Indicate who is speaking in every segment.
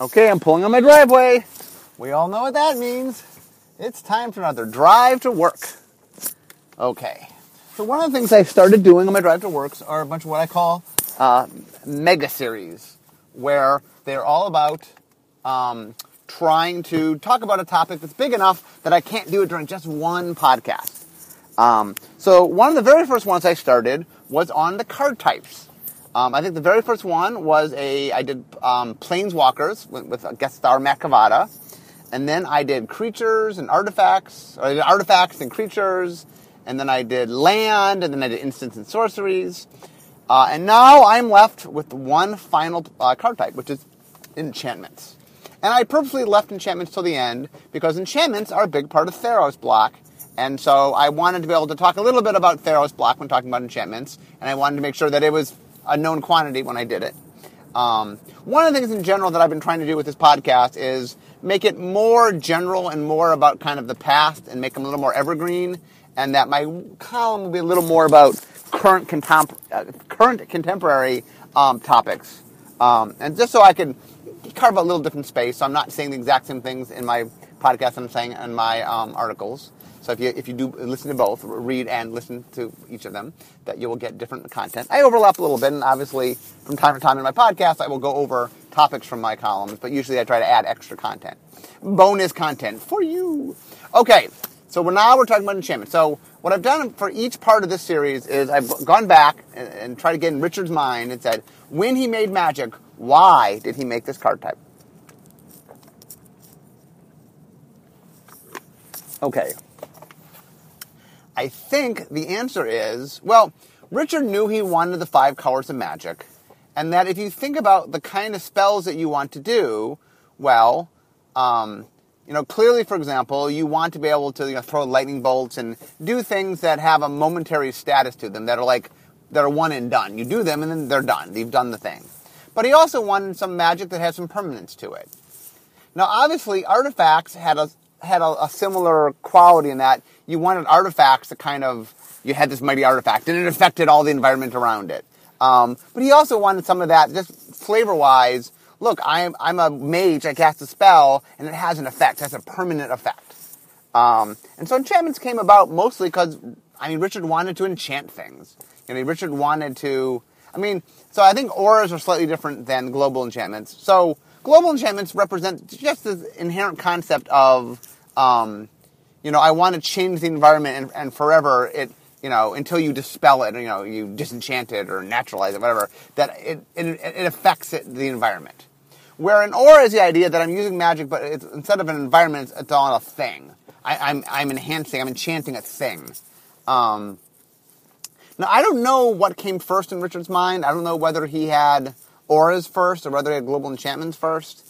Speaker 1: Okay, I'm pulling on my driveway. We all know what that means. It's time for another drive to work. Okay. So one of the things I started doing on my drive to works are a bunch of what I call uh, mega series, where they're all about um, trying to talk about a topic that's big enough that I can't do it during just one podcast. Um, so one of the very first ones I started was on the card types. Um, I think the very first one was a I did um, Planeswalkers with, with a guest star Matt Cavotta, and then I did creatures and artifacts, or I did artifacts and creatures, and then I did land, and then I did instants and sorceries, uh, and now I'm left with one final uh, card type, which is enchantments. And I purposely left enchantments till the end because enchantments are a big part of Theros block, and so I wanted to be able to talk a little bit about Theros block when talking about enchantments, and I wanted to make sure that it was a known quantity when I did it. Um, one of the things in general that I've been trying to do with this podcast is make it more general and more about kind of the past and make them a little more evergreen, and that my column will be a little more about current, uh, current contemporary um, topics. Um, and just so I can carve a little different space, so I'm not saying the exact same things in my podcast I'm saying in my um, articles. So if you if you do listen to both, read and listen to each of them, that you will get different content. I overlap a little bit, and obviously from time to time in my podcast, I will go over topics from my columns, but usually I try to add extra content, bonus content for you. Okay, so we're now we're talking about enchantment. So what I've done for each part of this series is I've gone back and, and tried to get in Richard's mind and said, when he made magic, why did he make this card type? Okay. I think the answer is well, Richard knew he wanted the five colors of magic, and that if you think about the kind of spells that you want to do, well, um, you know, clearly, for example, you want to be able to you know, throw lightning bolts and do things that have a momentary status to them that are like that are one and done. You do them and then they're done. You've done the thing. But he also wanted some magic that had some permanence to it. Now, obviously, artifacts had a had a, a similar quality in that you wanted artifacts that kind of you had this mighty artifact and it affected all the environment around it. Um, but he also wanted some of that, just flavor wise. Look, I'm I'm a mage. I cast a spell, and it has an effect. It has a permanent effect. Um, and so enchantments came about mostly because I mean Richard wanted to enchant things. You know, Richard wanted to. I mean, so I think auras are slightly different than global enchantments. So global enchantments represent just this inherent concept of, um, you know, I want to change the environment and, and, forever it, you know, until you dispel it, you know, you disenchant it or naturalize it, whatever, that it, it, it affects it, the environment. Where an aura is the idea that I'm using magic, but instead of an environment, it's, on a thing. I, am I'm, I'm enhancing, I'm enchanting a thing. Um, now, I don't know what came first in Richard's mind. I don't know whether he had auras first or whether he had global enchantments first.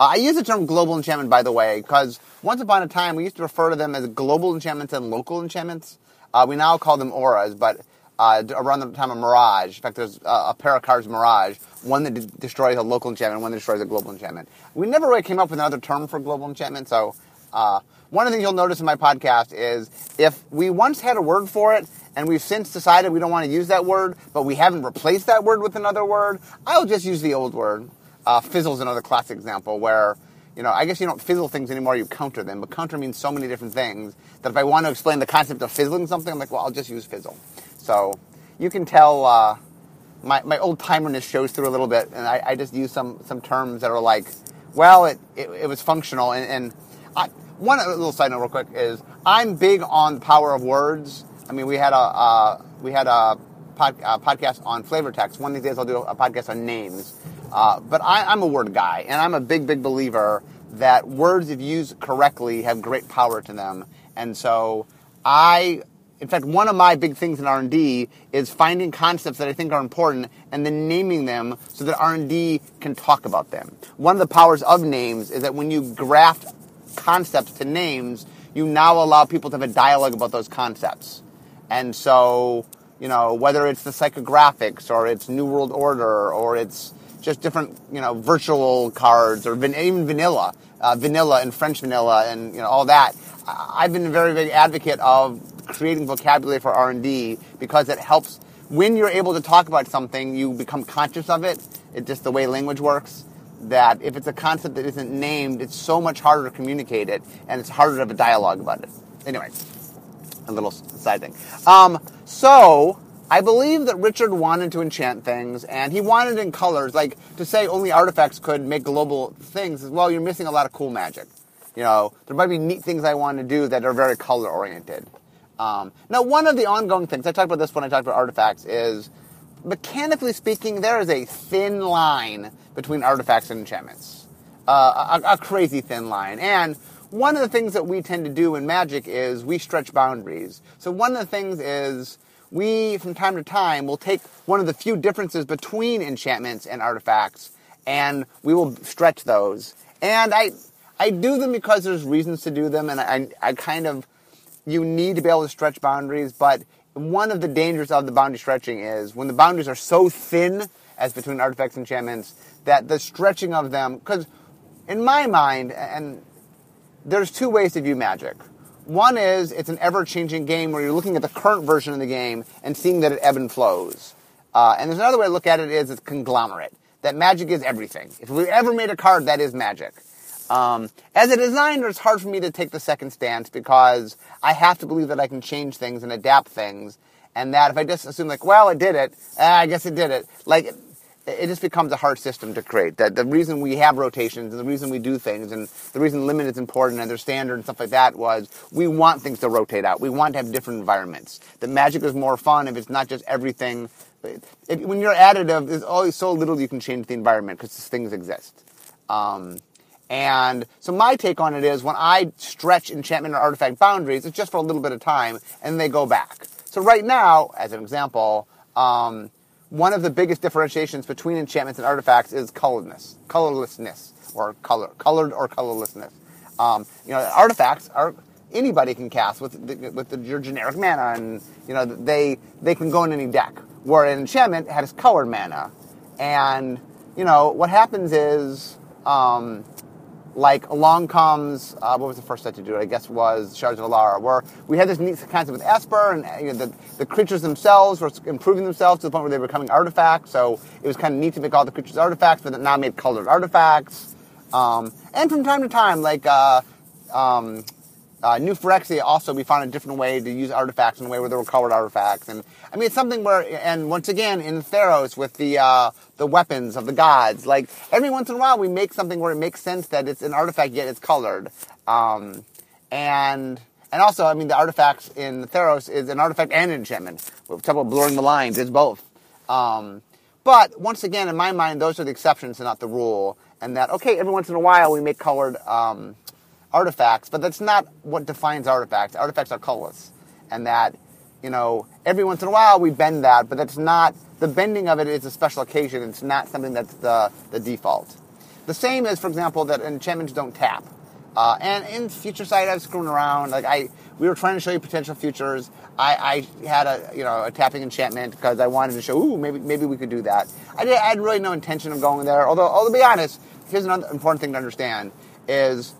Speaker 1: Uh, I use the term global enchantment, by the way, because once upon a time we used to refer to them as global enchantments and local enchantments. Uh, we now call them auras, but uh, around the time of Mirage, in fact, there's a pair of cards, Mirage, one that de- destroys a local enchantment, one that destroys a global enchantment. We never really came up with another term for global enchantment, so uh, one of the things you'll notice in my podcast is if we once had a word for it and we've since decided we don't want to use that word, but we haven't replaced that word with another word, I'll just use the old word. Uh, fizzle is another classic example where, you know, I guess you don't fizzle things anymore, you counter them. But counter means so many different things that if I want to explain the concept of fizzling something, I'm like, well, I'll just use fizzle. So you can tell uh, my, my old timerness shows through a little bit, and I, I, just use some, some terms that are like, well, it, it, it was functional. And, and I, one little side note, real quick, is I'm big on the power of words I mean, we had a uh, we had a, pod, a, podcast on flavor text. One of these days, I'll do a podcast on names. Uh, but I, am a word guy, and I'm a big, big believer that words, if used correctly, have great power to them. And so, I, in fact, one of my big things in R&D is finding concepts that I think are important and then naming them so that R&D can talk about them. One of the powers of names is that when you graft concepts to names, you now allow people to have a dialogue about those concepts. And so, you know, whether it's the psychographics or it's New World Order or it's just different, you know, virtual cards or van- even vanilla, uh, vanilla and French vanilla and, you know, all that. I've been a very big advocate of creating vocabulary for R&D because it helps when you're able to talk about something, you become conscious of it. It's just the way language works. that if it's a concept that isn't named, it's so much harder to communicate it, and it's harder to have a dialogue about it. Anyway, a little side thing. Um, so I believe that Richard wanted to enchant things, and he wanted in colors. Like to say only artifacts could make global things. Well, you're missing a lot of cool magic. You know, there might be neat things I want to do that are very color oriented. Um, now, one of the ongoing things I talked about this when I talked about artifacts is, mechanically speaking, there is a thin line between artifacts and enchantments, uh, a, a crazy thin line, and one of the things that we tend to do in magic is we stretch boundaries. So one of the things is we, from time to time, will take one of the few differences between enchantments and artifacts, and we will stretch those. And I, I do them because there's reasons to do them, and I, I kind of, you need to be able to stretch boundaries, but one of the dangers of the boundary stretching is when the boundaries are so thin as between artifacts and enchantments that the stretching of them, because in my mind, and there's two ways to view magic. One is it's an ever changing game where you're looking at the current version of the game and seeing that it ebb and flows. Uh, and there's another way to look at it is it's conglomerate. That magic is everything. If we ever made a card, that is magic. Um, as a designer, it's hard for me to take the second stance because I have to believe that I can change things and adapt things. And that if I just assume like, well, it did it, ah, I guess it did it. Like, it just becomes a hard system to create. That the reason we have rotations and the reason we do things and the reason limit is important and their standard and stuff like that was we want things to rotate out. We want to have different environments. The magic is more fun if it's not just everything. It, when you're additive, there's always so little you can change the environment because things exist. Um, and so my take on it is when I stretch enchantment or artifact boundaries, it's just for a little bit of time and they go back. So right now, as an example, um, one of the biggest differentiations between enchantments and artifacts is colorlessness, colorlessness, or color, colored or colorlessness. Um, you know, artifacts are anybody can cast with the, with the, your generic mana, and you know they they can go in any deck. Where an enchantment has colored mana, and you know what happens is um, like along comes uh, what was the first set to do? I guess was Shards of Alara, where we had this neat concept with Esper, and you know, the, the creatures themselves were improving themselves to the point where they were becoming artifacts. So it was kind of neat to make all the creatures artifacts, but now made colored artifacts. Um, and from time to time, like uh, um, uh, New Phyrexia also, we found a different way to use artifacts in a way where they were colored artifacts. And I mean, it's something where, and once again, in Theros with the uh, the weapons of the gods, like every once in a while we make something where it makes sense that it's an artifact yet it's colored. Um, and and also, I mean, the artifacts in Theros is an artifact and an enchantment. We talk about blurring the lines; it's both. Um, but once again, in my mind, those are the exceptions and not the rule. And that okay, every once in a while we make colored. Um, artifacts, but that's not what defines artifacts. Artifacts are colorless, and that you know every once in a while we bend that, but that's not the bending of it is a special occasion. It's not something that's the the default. The same as, for example, that enchantments don't tap. Uh, and in future sight, I've screwed around. Like I, we were trying to show you potential futures. I, I had a you know a tapping enchantment because I wanted to show, ooh, maybe maybe we could do that. I, did, I had really no intention of going there. Although, although to be honest, here's another important thing to understand: is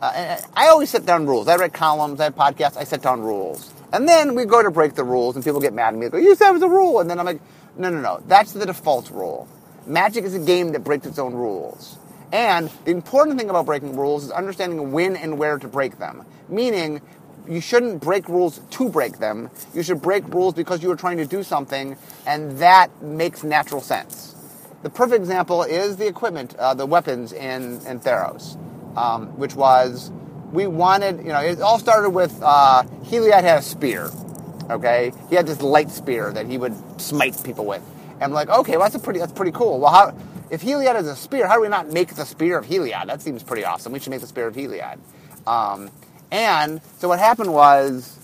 Speaker 1: uh, I always set down rules. I write columns, I have podcasts, I set down rules. And then we go to break the rules, and people get mad at me. They go, you said it was a rule. And then I'm like, no, no, no. That's the default rule. Magic is a game that breaks its own rules. And the important thing about breaking rules is understanding when and where to break them. Meaning, you shouldn't break rules to break them. You should break rules because you are trying to do something, and that makes natural sense. The perfect example is the equipment, uh, the weapons in, in Theros um, which was we wanted, you know, it all started with uh, Heliod had a spear, okay? He had this light spear that he would smite people with. And I'm like, okay, well, that's a pretty, that's pretty cool. Well, how, if Heliod has a spear, how do we not make the spear of Heliod? That seems pretty awesome. We should make the spear of Heliod. Um, and so what happened was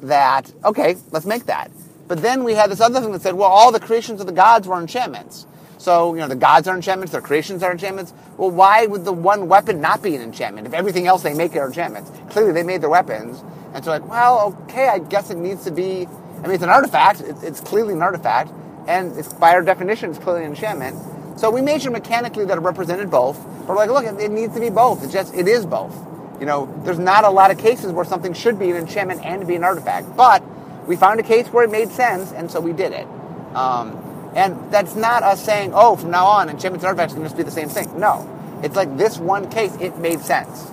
Speaker 1: that, okay, let's make that. But then we had this other thing that said, well, all the creations of the gods were enchantments. So, you know, the gods are enchantments, their creations are enchantments. Well, why would the one weapon not be an enchantment if everything else they make are enchantments? Clearly, they made their weapons. And so, like, well, okay, I guess it needs to be. I mean, it's an artifact. It's clearly an artifact. And it's, by our definition, it's clearly an enchantment. So we made sure mechanically that it represented both. But we're like, look, it, it needs to be both. It's just, it is both. You know, there's not a lot of cases where something should be an enchantment and be an artifact. But we found a case where it made sense, and so we did it. Um, And that's not us saying, oh, from now on, enchantments and artifacts can just be the same thing. No. It's like this one case, it made sense.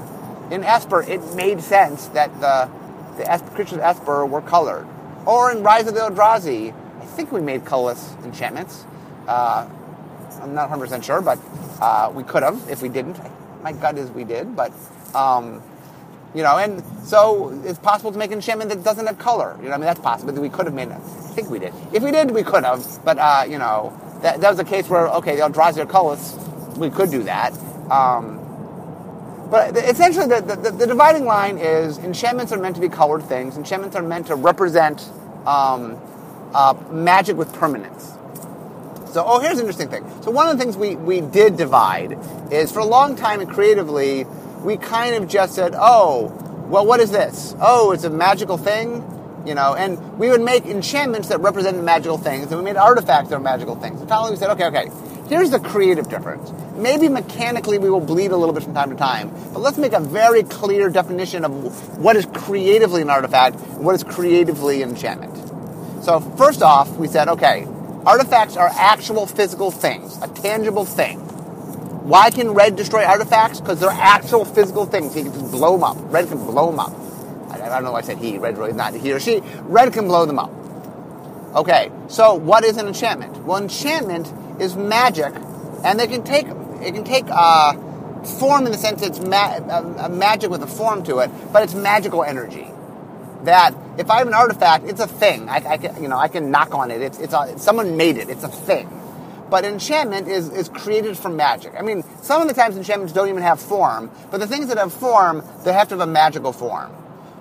Speaker 1: In Esper, it made sense that the, the Esper, creatures of Esper were colored. Or in Rise of the Eldrazi, I think we made colorless enchantments. Uh, I'm not 100% sure, but uh, we could have if we didn't. My gut is we did, but um, you know, and so it's possible to make an enchantment that doesn't have color. You know, I mean that's possible. We could have made it. I think we did. If we did, we could have. But uh, you know, that, that was a case where okay, the Eldrazi are colorless. We could do that. Um, but essentially, the, the, the, dividing line is enchantments are meant to be colored things. Enchantments are meant to represent um, uh, magic with permanence. So, oh, here's an interesting thing. So, one of the things we, we did divide is for a long time creatively, we kind of just said, oh, well, what is this? Oh, it's a magical thing, you know, and we would make enchantments that represented magical things, and we made artifacts that are magical things. And finally, we said, okay, okay, here's the creative difference. Maybe mechanically we will bleed a little bit from time to time, but let's make a very clear definition of what is creatively an artifact and what is creatively an enchantment. So, first off, we said, okay, Artifacts are actual physical things, a tangible thing. Why can red destroy artifacts? Because they're actual physical things. He can just blow them up. Red can blow them up. I, I don't know why I said he. Red really not he or she. Red can blow them up. Okay, so what is an enchantment? Well, enchantment is magic, and they can take it can take uh, form in the sense it's ma- a, a magic with a form to it, but it's magical energy that if I have an artifact, it's a thing. I, I can, you know, I can knock on it. It's, it's a, someone made it. It's a thing. But enchantment is, is created from magic. I mean, some of the times enchantments don't even have form, but the things that have form, they have to have a magical form.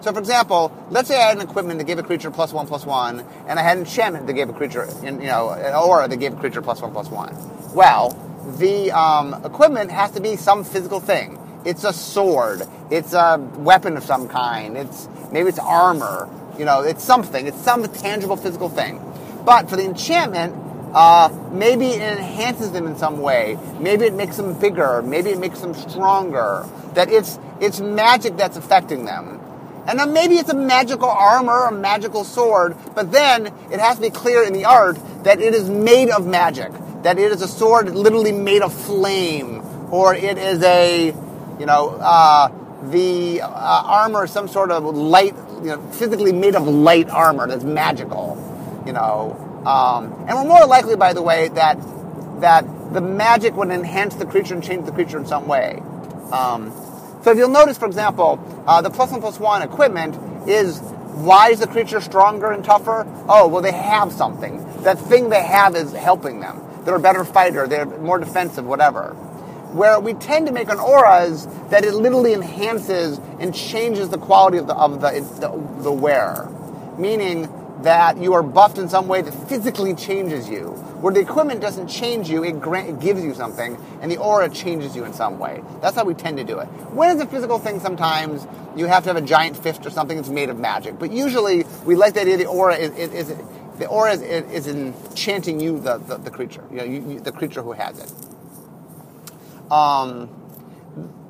Speaker 1: So, for example, let's say I had an equipment that gave a creature plus one plus one, and I had an enchantment that gave a creature, you know, an aura that gave a creature plus one plus one. Well, the um, equipment has to be some physical thing. It's a sword. It's a weapon of some kind. It's maybe it's armor. You know, it's something. It's some tangible physical thing. But for the enchantment, uh, maybe it enhances them in some way. Maybe it makes them bigger. Maybe it makes them stronger. That it's it's magic that's affecting them. And then maybe it's a magical armor, a magical sword, but then it has to be clear in the art that it is made of magic. That it is a sword literally made of flame, or it is a you know, uh, the uh, armor some sort of light, you know, physically made of light armor that's magical, you know. Um, and we're more likely, by the way, that that the magic would enhance the creature and change the creature in some way. Um, so if you'll notice, for example, uh, the plus one plus one equipment is why is the creature stronger and tougher? Oh, well, they have something. That thing they have is helping them. They're a better fighter. They're more defensive, whatever where we tend to make an aura is that it literally enhances and changes the quality of the of the, the, the wearer, meaning that you are buffed in some way that physically changes you. Where the equipment doesn't change you, it, grant, it gives you something, and the aura changes you in some way. That's how we tend to do it. When it's a physical thing, sometimes you have to have a giant fist or something that's made of magic. But usually, we like the idea the aura is, is, is the aura is, is enchanting you, the, the, the creature, you know, you, you, the creature who has it. Um,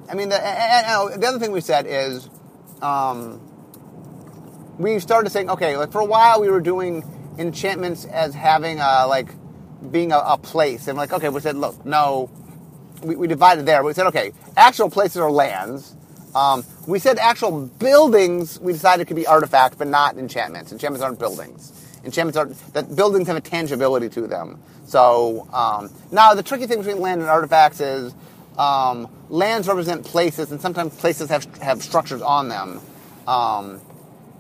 Speaker 1: I mean, the, and, and the other thing we said is um, we started saying, okay, like for a while we were doing enchantments as having a, like being a, a place, and like okay, we said, look, no, we, we divided there. We said, okay, actual places are lands. Um, we said actual buildings. We decided could be artifacts, but not enchantments. Enchantments aren't buildings. Enchantments are that buildings have a tangibility to them. So um, now the tricky thing between land and artifacts is um, lands represent places, and sometimes places have have structures on them. Um,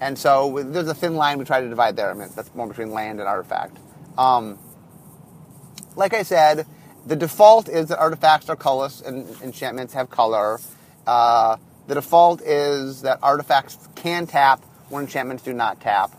Speaker 1: and so there's a thin line we try to divide there. I mean, that's more between land and artifact. Um, like I said, the default is that artifacts are colorless and enchantments have color. Uh, the default is that artifacts can tap when enchantments do not tap.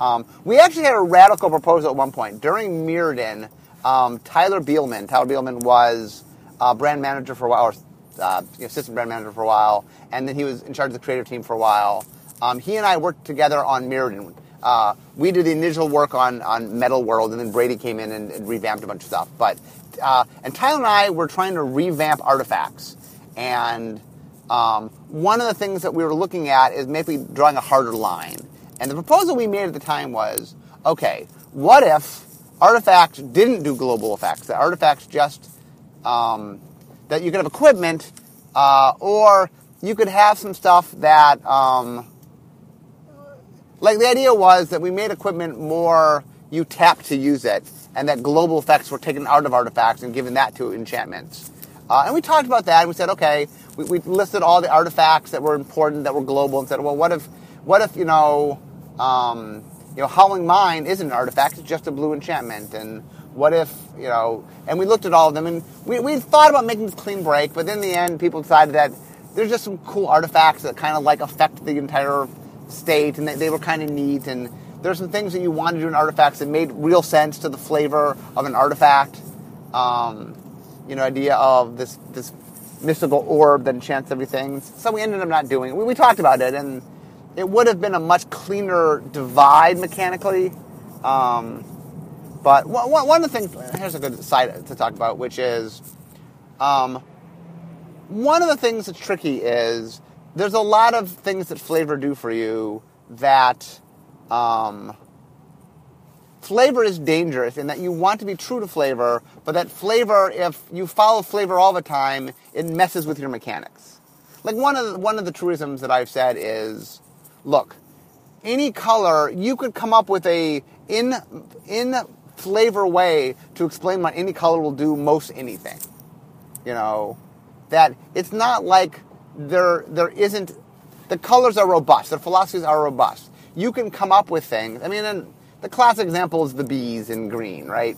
Speaker 1: Um, we actually had a radical proposal at one point. During Mirrodin, um, Tyler Bielman, Tyler Bielman was uh, brand manager for a while, or uh, assistant brand manager for a while, and then he was in charge of the creative team for a while. Um, he and I worked together on Mirrodin. Uh, we did the initial work on, on Metal World, and then Brady came in and, and revamped a bunch of stuff. But uh, and Tyler and I were trying to revamp artifacts, and um, one of the things that we were looking at is maybe drawing a harder line. And the proposal we made at the time was, okay, what if artifacts didn't do global effects. That artifacts just um, that you could have equipment, uh, or you could have some stuff that, um, like the idea was that we made equipment more you tap to use it, and that global effects were taken out of artifacts and given that to enchantments. Uh, and we talked about that, and we said, okay, we, we, listed all the artifacts that were important, that were global, and said, well, what if, what if you know, um, you know, Howling Mine isn't an artifact; it's just a blue enchantment, and what if, you know, and we looked at all of them and we, we thought about making this clean break, but in the end, people decided that there's just some cool artifacts that kind of like affect the entire state and they, were kind of neat. And there's some things that you want to do in artifacts that made real sense to the flavor of an artifact. Um, you know, idea of this, this mystical orb that enchants everything. So we ended up not doing it. We, we talked about it and it would have been a much cleaner divide mechanically. Um, but one of the things, here's a good side to talk about, which is um, one of the things that's tricky is there's a lot of things that flavor do for you that um, flavor is dangerous in that you want to be true to flavor, but that flavor, if you follow flavor all the time, it messes with your mechanics. Like one of the, one of the truisms that I've said is, look, any color you could come up with a in in flavor way to explain why any color will do most anything. You know, that it's not like there there isn't the colors are robust, the philosophies are robust. You can come up with things. I mean, the classic example is the bees in green, right?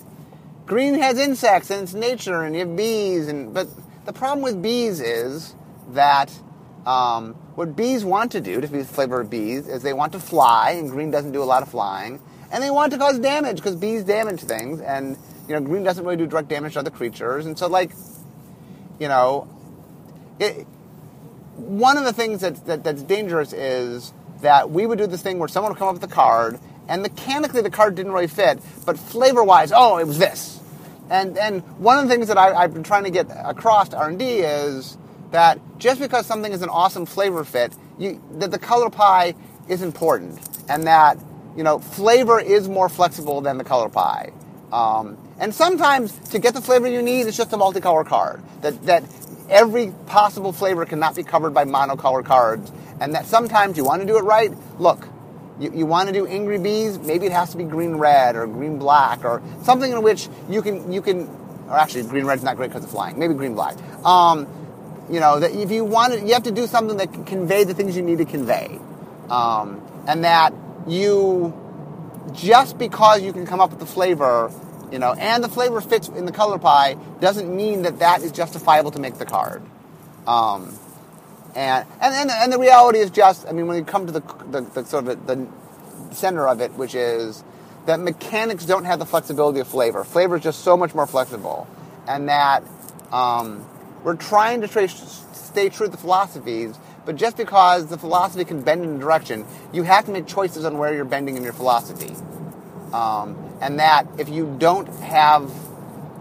Speaker 1: Green has insects and it's nature, and you have bees, and but the problem with bees is that um, what bees want to do to be the flavor of bees is they want to fly, and green doesn't do a lot of flying and they want to cause damage because bees damage things, and you know green doesn't really do direct damage to other creatures, and so like, you know, it, one of the things that, that that's dangerous is that we would do this thing where someone would come up with a card, and mechanically the card didn't really fit, but flavor wise, oh, it was this. And and one of the things that I, have been trying to get across to R and D is that just because something is an awesome flavor fit, you, that the color pie is important, and that you know, flavor is more flexible than the color pie. Um, and sometimes to get the flavor you need, it's just a multicolor card. That, that every possible flavor cannot be covered by monocolor cards. And that sometimes you want to do it right. Look, you, you want to do angry bees, maybe it has to be green red or green black or something in which you can, you can or actually green red's not great because of flying, maybe green black. Um, you know, that if you want it, you have to do something that can convey the things you need to convey. Um, and that you just because you can come up with the flavor, you know, and the flavor fits in the color pie doesn't mean that that is justifiable to make the card. Um, and, and, and, and the reality is just, I mean, when you come to the, the, the sort of the center of it, which is that mechanics don't have the flexibility of flavor. Flavor is just so much more flexible. And that um, we're trying to stay true to the philosophies, but just because the philosophy can bend in a direction, you have to make choices on where you're bending in your philosophy. Um, and that if you don't have,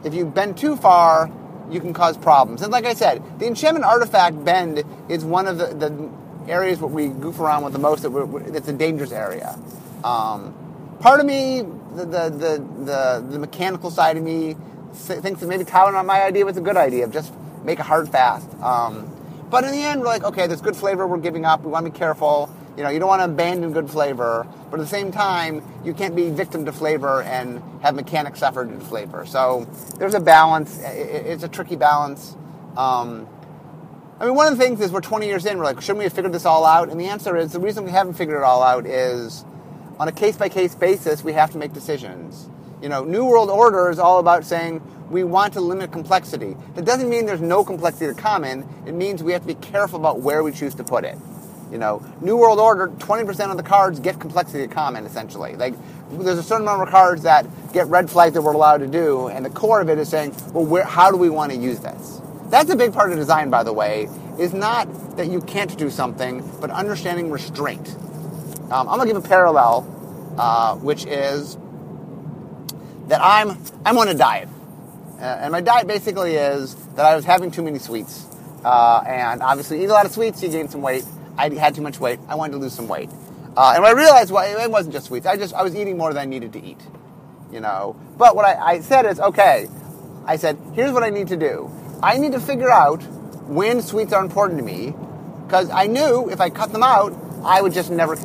Speaker 1: if you bend too far, you can cause problems. And like I said, the enchantment artifact bend is one of the, the areas where we goof around with the most. That it's a dangerous area. Um, part of me, the, the, the, the, mechanical side of me, thinks that maybe Tyler on my idea was a good idea of just make a hard fast. Um, but in the end, we're like, okay, there's good flavor we're giving up. We want to be careful. You know, you don't want to abandon good flavor, but at the same time, you can't be victim to flavor and have mechanics suffer to flavor. So there's a balance. It's a tricky balance. Um, I mean, one of the things is we're 20 years in. We're like, shouldn't we have figured this all out? And the answer is the reason we haven't figured it all out is on a case by case basis, we have to make decisions. You know, New World Order is all about saying we want to limit complexity. That doesn't mean there's no complexity to common. It means we have to be careful about where we choose to put it. You know, New World Order, 20% of the cards get complexity to common, essentially. Like, there's a certain number of cards that get red flag that we're allowed to do, and the core of it is saying, well, where, how do we want to use this? That's a big part of design, by the way, is not that you can't do something, but understanding restraint. Um, I'm going to give a parallel, uh, which is that I'm, I'm on a diet. Uh, and my diet basically is that I was having too many sweets. Uh, and obviously, eat a lot of sweets, you gain some weight. I had too much weight. I wanted to lose some weight. Uh, and I realized, well, it wasn't just sweets. I just I was eating more than I needed to eat. you know. But what I, I said is, okay, I said, here's what I need to do. I need to figure out when sweets are important to me, because I knew if I cut them out, I would just never.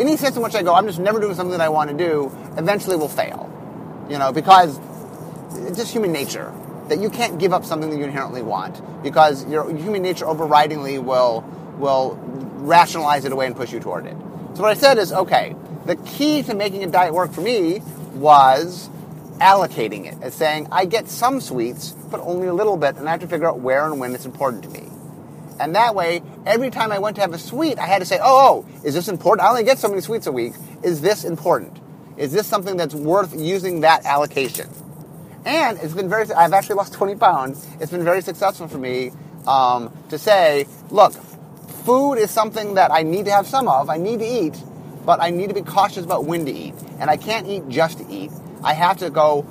Speaker 1: Any system which I go, I'm just never doing something that I want to do, eventually will fail, you know, because it's just human nature that you can't give up something that you inherently want because your human nature overridingly will will rationalize it away and push you toward it. So what I said is, okay, the key to making a diet work for me was allocating it as saying I get some sweets, but only a little bit, and I have to figure out where and when it's important to me. And that way, every time I went to have a sweet, I had to say, oh, oh, is this important? I only get so many sweets a week. Is this important? Is this something that's worth using that allocation? And it's been very, I've actually lost 20 pounds. It's been very successful for me um, to say, look, food is something that I need to have some of, I need to eat, but I need to be cautious about when to eat. And I can't eat just to eat. I have to go,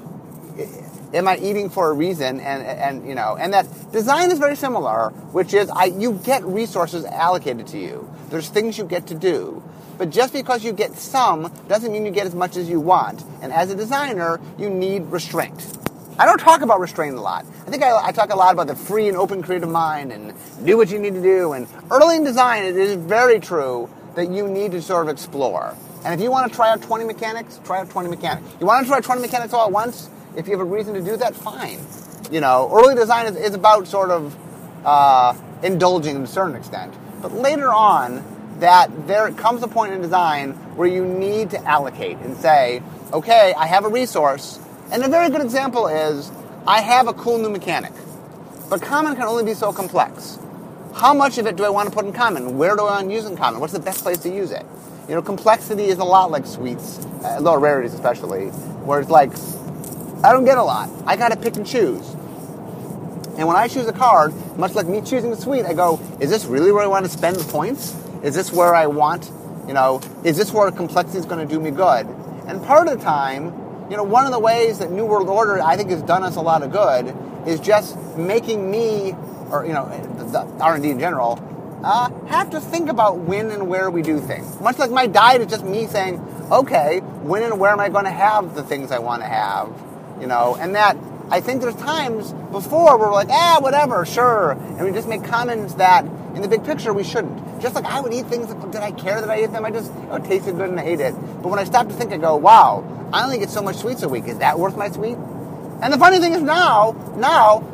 Speaker 1: am I eating for a reason? And, and you know, and that design is very similar, which is I, you get resources allocated to you. There's things you get to do. But just because you get some doesn't mean you get as much as you want. And as a designer, you need restraint. I don't talk about restraint a lot. I think I, I, talk a lot about the free and open creative mind and do what you need to do. And early in design, it is very true that you need to sort of explore. And if you want to try out 20 mechanics, try out 20 mechanics. You want to try 20 mechanics all at once? If you have a reason to do that, fine. You know, early design is, is about sort of uh, indulging to a certain extent. But later on, that there comes a point in design where you need to allocate and say, okay, I have a resource. And a very good example is I have a cool new mechanic, but common can only be so complex. How much of it do I want to put in common? Where do I want to use in common? What's the best place to use it? You know, complexity is a lot like sweets, uh, lower rarities especially, where it's like, I don't get a lot. I got to pick and choose. And when I choose a card, much like me choosing the sweet, I go, is this really where I want to spend the points? Is this where I want, you know, is this where complexity is going to do me good? And part of the time, you know, one of the ways that New World Order I think has done us a lot of good is just making me, or you know, R&D in general, uh, have to think about when and where we do things. Much like my diet is just me saying, okay, when and where am I going to have the things I want to have, you know, and that I think there's times before where we're like, ah, whatever, sure, and we just make comments that in the big picture we shouldn't. Just like I would eat things, did I care that I ate them? I just, oh, it tasted good and I ate it. But when I stop to think, I go, wow, I only get so much sweets a week. Is that worth my sweet? And the funny thing is now, now,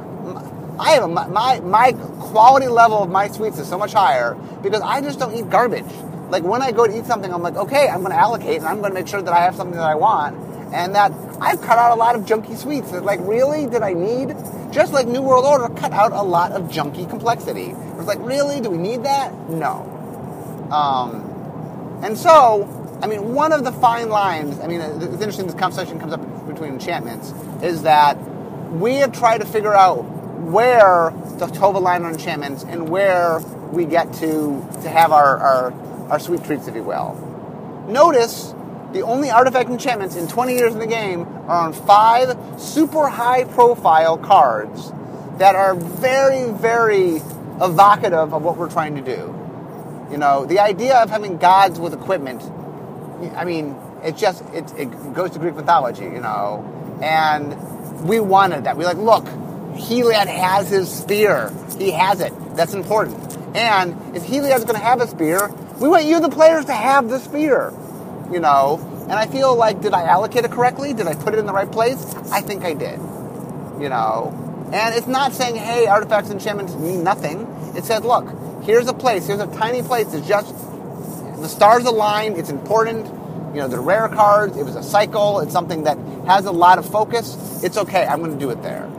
Speaker 1: I have a, my, my quality level of my sweets is so much higher because I just don't eat garbage. Like when I go to eat something, I'm like, okay, I'm going to allocate and I'm going to make sure that I have something that I want. And that I've cut out a lot of junky sweets. that, Like, really? Did I need? Just like New World Order cut out a lot of junky complexity. It's like, really? Do we need that? No. Um, and so, I mean, one of the fine lines, I mean, it's interesting this conversation comes up between enchantments, is that we have tried to figure out where the the line on enchantments and where we get to, to have our, our, our sweet treats, if you will. Notice the only artifact enchantments in 20 years in the game are on five super high profile cards that are very, very evocative of what we're trying to do. You know, the idea of having gods with equipment, I mean, it just, it, it goes to Greek mythology, you know, and we wanted that. We're like, look, Heliod has his spear. He has it. That's important. And if Heliod's going to have a spear, we want you, the players, to have the spear you know. And I feel like, did I allocate it correctly? Did I put it in the right place? I think I did, you know. And it's not saying, hey, artifacts and enchantments mean nothing. It said, look, here's a place, here's a tiny place. It's just the stars align. It's important. You know, the rare cards. It was a cycle. It's something that has a lot of focus. It's okay. I'm going to do it there.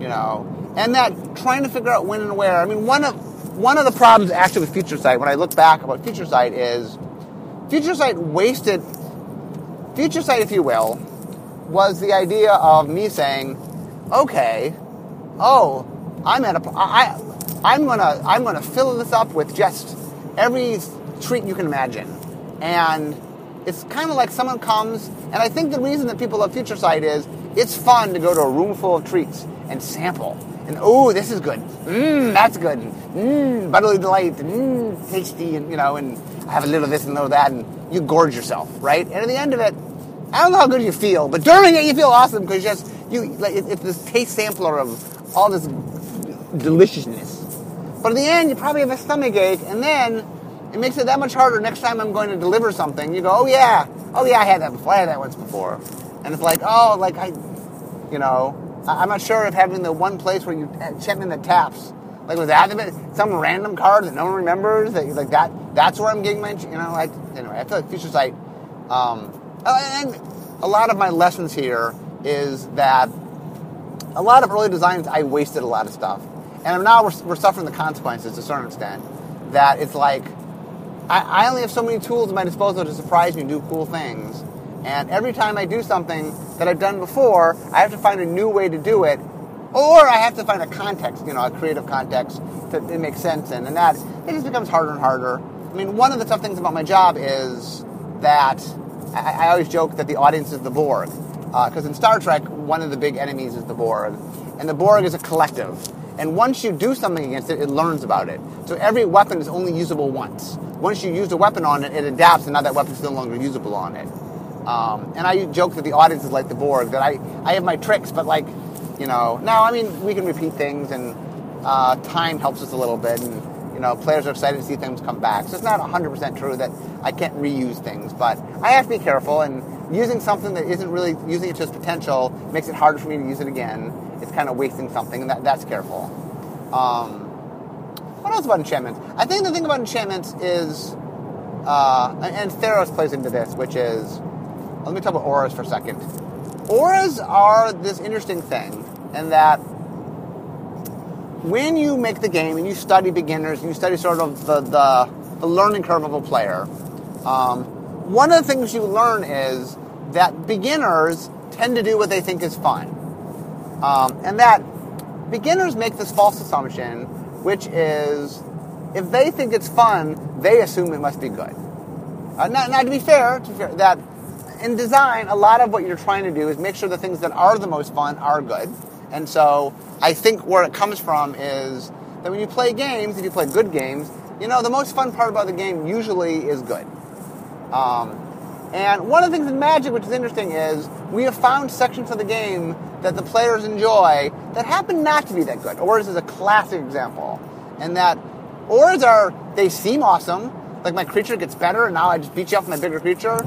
Speaker 1: You know, and that trying to figure out when and where. I mean, one of one of the problems actually with Future Sight, when I look back about Future Sight, is Future Sight wasted, Future Sight, if you will, was the idea of me saying, okay, oh, I'm at a, I, I'm gonna, I'm gonna fill this up with just every treat you can imagine. And it's kind of like someone comes, and I think the reason that people love Future Sight is it's fun to go to a room full of treats and sample. And oh, this is good. Mmm, that's good. Mmm, butterly delight. Mmm, tasty. And you know, and have a little this and a little that, and you gorge yourself, right? And at the end of it, I don't know how good you feel, but during it you feel awesome because just you like it, it's this taste sampler of all this deliciousness. But in the end, you probably have a stomach ache, and then it makes it that much harder next time I'm going to deliver something. You go, oh yeah, oh yeah, I had that before. I had that once before, and it's like, oh, like I, you know, I'm not sure if having the one place where you uh, enchantment that taps, like was that some random card that no one remembers that like that. That's where I'm getting my, you know, I, anyway. I feel like Future Sight, um, and a lot of my lessons here is that a lot of early designs I wasted a lot of stuff, and now we're, we're suffering the consequences to a certain extent. That it's like I, I only have so many tools at my disposal to surprise me and do cool things. And every time I do something that I've done before, I have to find a new way to do it, or I have to find a context, you know, a creative context that it makes sense in. And that it just becomes harder and harder. I mean, one of the tough things about my job is that I, I always joke that the audience is the Borg. Because uh, in Star Trek, one of the big enemies is the Borg. And the Borg is a collective. And once you do something against it, it learns about it. So every weapon is only usable once. Once you use a weapon on it, it adapts, and now that weapon is no longer usable on it. Um, and I joke that the audience is like the Borg, that I, I have my tricks, but like, you know, now, I mean, we can repeat things, and uh, time helps us a little bit, and, you know, players are excited to see things come back. So it's not 100% true that I can't reuse things, but I have to be careful, and using something that isn't really using it to its potential makes it harder for me to use it again. It's kind of wasting something, and that, that's careful. Um, what else about enchantments? I think the thing about enchantments is, uh, and Theros plays into this, which is, let me talk about auras for a second. Auras are this interesting thing, in that when you make the game and you study beginners and you study sort of the, the, the learning curve of a player, um, one of the things you learn is that beginners tend to do what they think is fun. Um, and that beginners make this false assumption, which is if they think it's fun, they assume it must be good. Uh, now, now, to be fair, to be fair, that in design, a lot of what you're trying to do is make sure the things that are the most fun are good. And so I think where it comes from is that when you play games, if you play good games, you know, the most fun part about the game usually is good. Um, and one of the things in Magic, which is interesting, is we have found sections of the game that the players enjoy that happen not to be that good. Auras is a classic example. And that auras are, they seem awesome. Like my creature gets better, and now I just beat you up with my bigger creature.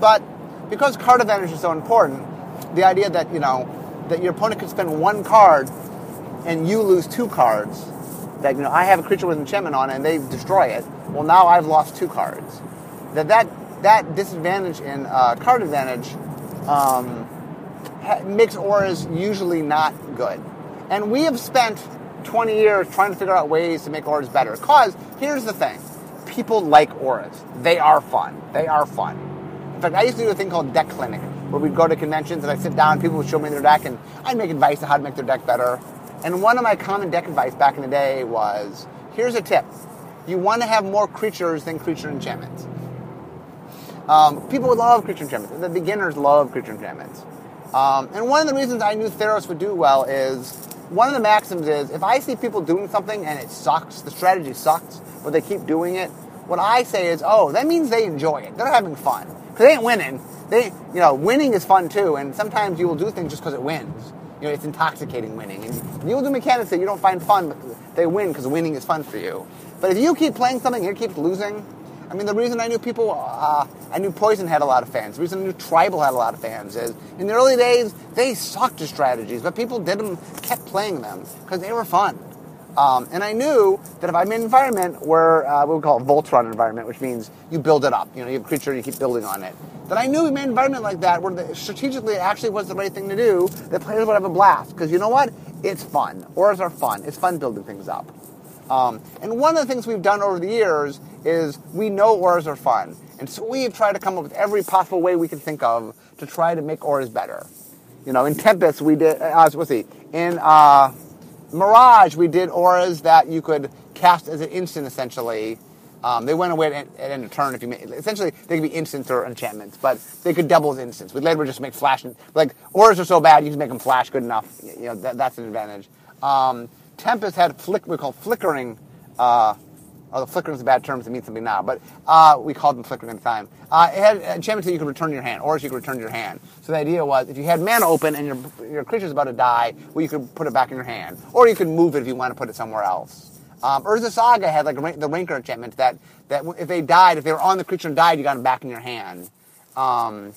Speaker 1: But because card advantage is so important, the idea that, you know, that your opponent could spend one card and you lose two cards, that, you know, I have a creature with enchantment on it and they destroy it. Well, now I've lost two cards. That that that disadvantage in uh, card advantage um, ha- makes auras usually not good. And we have spent 20 years trying to figure out ways to make auras better. Because here's the thing people like auras, they are fun. They are fun. In fact, I used to do a thing called Deck Clinic, where we'd go to conventions and I'd sit down, people would show me their deck, and I'd make advice on how to make their deck better. And one of my common deck advice back in the day was here's a tip you want to have more creatures than creature enchantments. Um, people love creature enchantments. The beginners love creature enchantments. Um, and one of the reasons I knew Theros would do well is one of the maxims is if I see people doing something and it sucks, the strategy sucks, but they keep doing it, what I say is, oh, that means they enjoy it. They're having fun. Because they ain't winning. They, you know, winning is fun too, and sometimes you will do things just because it wins. You know, it's intoxicating winning. And you will do mechanics that you don't find fun, but they win because winning is fun for you. But if you keep playing something and it keeps losing, I mean, the reason I knew people, uh, I knew Poison had a lot of fans. The reason I knew Tribal had a lot of fans is in the early days, they sucked at strategies, but people did them, kept playing them because they were fun. Um, and I knew that if I'm in an environment where uh, we would call it Voltron environment, which means you build it up, you know, you have a creature and you keep building on it. That I knew in an environment like that where the, strategically it actually was the right thing to do, that players would have a blast. Because you know what? It's fun. Auras are fun. It's fun building things up. Um, and one of the things we've done over the years is we know auras are fun. And so we've tried to come up with every possible way we can think of to try to make auras better. You know, in Tempest, we did, uh, let's see, in uh, Mirage, we did auras that you could cast as an instant, essentially. Um, they went away at, at end of turn if you made, essentially they could be instants or enchantments, but they could double as instants. We'd later just make flash and, like auras are so bad you can make them flash good enough. You know that, that's an advantage. Um, Tempest had flick we call flickering uh, The flickering is a bad term to mean something now, but uh, we called them flickering the time. Uh, it had enchantments that you could return your hand, or you could return your hand. So the idea was, if you had mana open and your your creature's about to die, well, you could put it back in your hand, or you could move it if you want to put it somewhere else. Um, Urza Saga had like the Rancor enchantment that that if they died, if they were on the creature and died, you got them back in your hand. Um,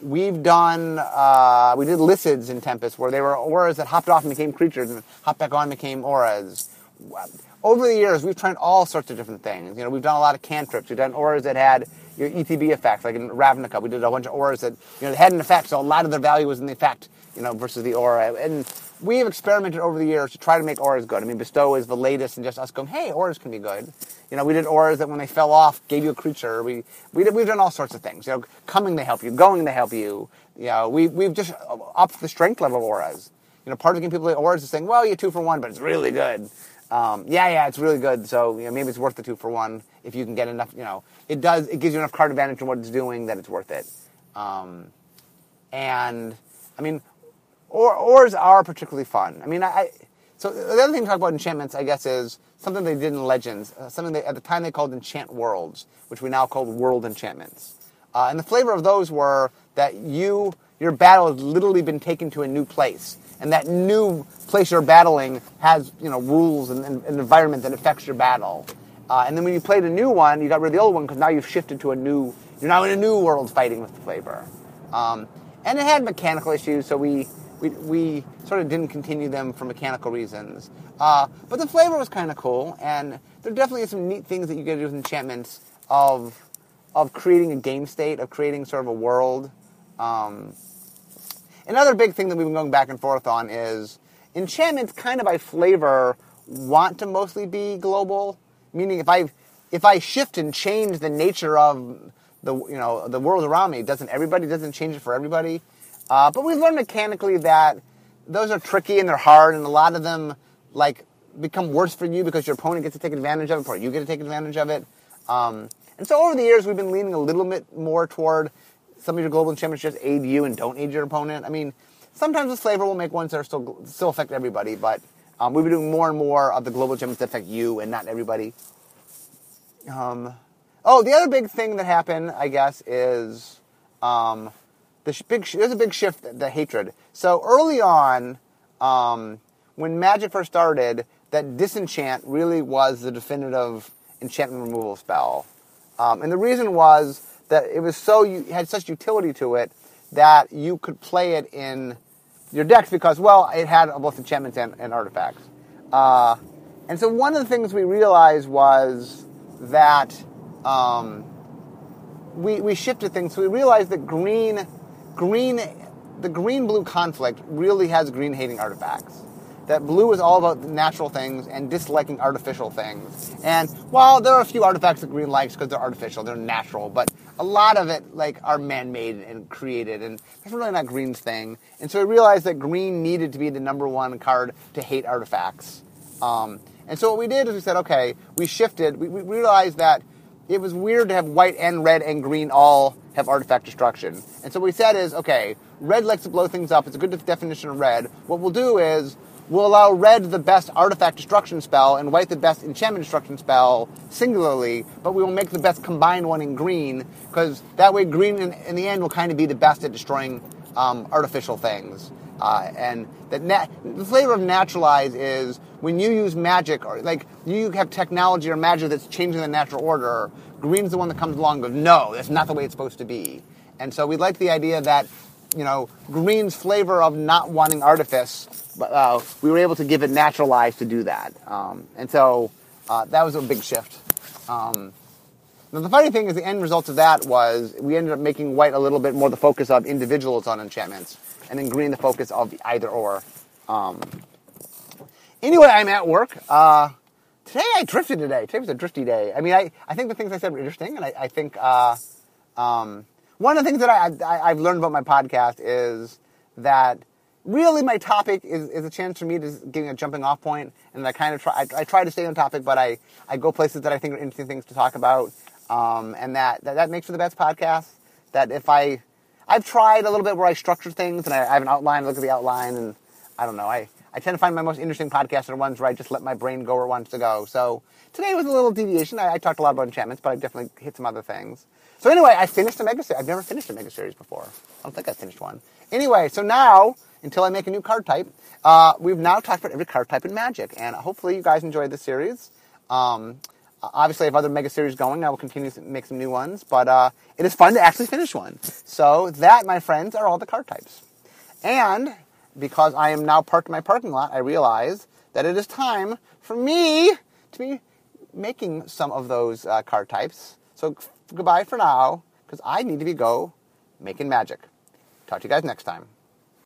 Speaker 1: we've done uh, we did Lycids in Tempest where they were auras that hopped off and became creatures and hopped back on and became auras over the years, we've tried all sorts of different things. You know, we've done a lot of cantrips. We've done auras that had your ETB effects, like in Ravnica. We did a bunch of auras that you know had an effect, so a lot of their value was in the effect, you know, versus the aura. And we've experimented over the years to try to make auras good. I mean, Bestow is the latest, and just us going, hey, auras can be good. You know, we did auras that when they fell off gave you a creature. We we did, we've done all sorts of things. You know, coming to help you, going to help you. You know, we we've just upped the strength level of auras. You know, part of the game people play auras is saying, well, you're two for one, but it's really good. Um, yeah, yeah, it's really good. So you know, maybe it's worth the two for one if you can get enough. You know, it does. It gives you enough card advantage in what it's doing that it's worth it. Um, and I mean, or, ors are particularly fun. I mean, I. So the other thing to talk about enchantments, I guess, is something they did in Legends. Uh, something they, at the time they called enchant worlds, which we now call world enchantments. Uh, and the flavor of those were that you your battle has literally been taken to a new place and that new place you're battling has you know rules and, and, and environment that affects your battle. Uh, and then when you played a new one, you got rid of the old one because now you've shifted to a new. You're now in a new world fighting with the flavor. Um, and it had mechanical issues, so we, we we sort of didn't continue them for mechanical reasons. Uh, but the flavor was kind of cool, and there definitely are some neat things that you get to do with enchantments of of creating a game state, of creating sort of a world. Um, Another big thing that we've been going back and forth on is enchantments, kind of by flavor, want to mostly be global. Meaning, if I if I shift and change the nature of the you know the world around me, doesn't everybody doesn't change it for everybody? Uh, but we've learned mechanically that those are tricky and they're hard, and a lot of them like become worse for you because your opponent gets to take advantage of it, or you get to take advantage of it. Um, and so over the years, we've been leaning a little bit more toward some of your global just aid you and don't aid your opponent. I mean, sometimes the flavor will make ones that are still still affect everybody, but um, we've been doing more and more of the global enchantments that affect you and not everybody. Um, oh, the other big thing that happened, I guess, is um, the sh- big. Sh- there's a big shift. The, the hatred. So early on, um, when Magic first started, that disenchant really was the definitive enchantment removal spell, um, and the reason was that it was so you had such utility to it that you could play it in your decks because well it had both enchantments and, and artifacts. Uh, and so one of the things we realized was that um, we, we shifted things. So we realized that green green the green blue conflict really has green hating artifacts. That blue is all about natural things and disliking artificial things. And while there are a few artifacts that green likes because they're artificial, they're natural, but a lot of it like are man-made and created, and that's really not Green's thing. And so i realized that Green needed to be the number one card to hate artifacts. Um, and so what we did is we said, okay, we shifted. We, we realized that it was weird to have white and red and green all have artifact destruction. And so what we said is, okay, red likes to blow things up. It's a good definition of red. What we'll do is will allow red the best artifact destruction spell and white the best enchantment destruction spell singularly, but we will make the best combined one in green, because that way green in, in, the end will kind of be the best at destroying um, artificial things. Uh, and nat- the flavor of naturalize is when you use magic or like you have technology or magic that's changing the natural order, green's the one that comes along and goes, no, that's not the way it's supposed to be. And so we like the idea that you know, green's flavor of not wanting artifice, but uh, we were able to give it Naturalize to do that. Um, and so uh, that was a big shift. Um, now the funny thing is, the end result of that was we ended up making white a little bit more the focus of individuals on enchantments, and then green the focus of either or. Um, anyway, I'm at work. Uh, today I drifted today. Today was a drifty day. I mean, I, I think the things I said were interesting, and I, I think uh, um, one of the things that I, I, have learned about my podcast is that really my topic is, is a chance for me to give a jumping off point, and I kind of try. I, I, try to stay on topic, but I, I go places that I think are interesting things to talk about, um, and that, that that makes for the best podcast. That if I I've tried a little bit where I structure things and I, I have an outline, look at the outline, and I don't know. I I tend to find my most interesting podcasts are ones where I just let my brain go where it wants to go. So today was a little deviation. I, I talked a lot about enchantments, but I definitely hit some other things. So anyway, I finished a mega series. I've never finished a mega series before. I don't think I finished one. Anyway, so now until I make a new card type, uh, we've now talked about every card type in Magic, and hopefully you guys enjoyed this series. Um, obviously, I have other mega series going. I will continue to make some new ones, but uh, it is fun to actually finish one. So that, my friends, are all the card types. And because I am now parked in my parking lot, I realize that it is time for me to be making some of those uh, card types. So goodbye for now, because I need to be go making magic. Talk to you guys next time.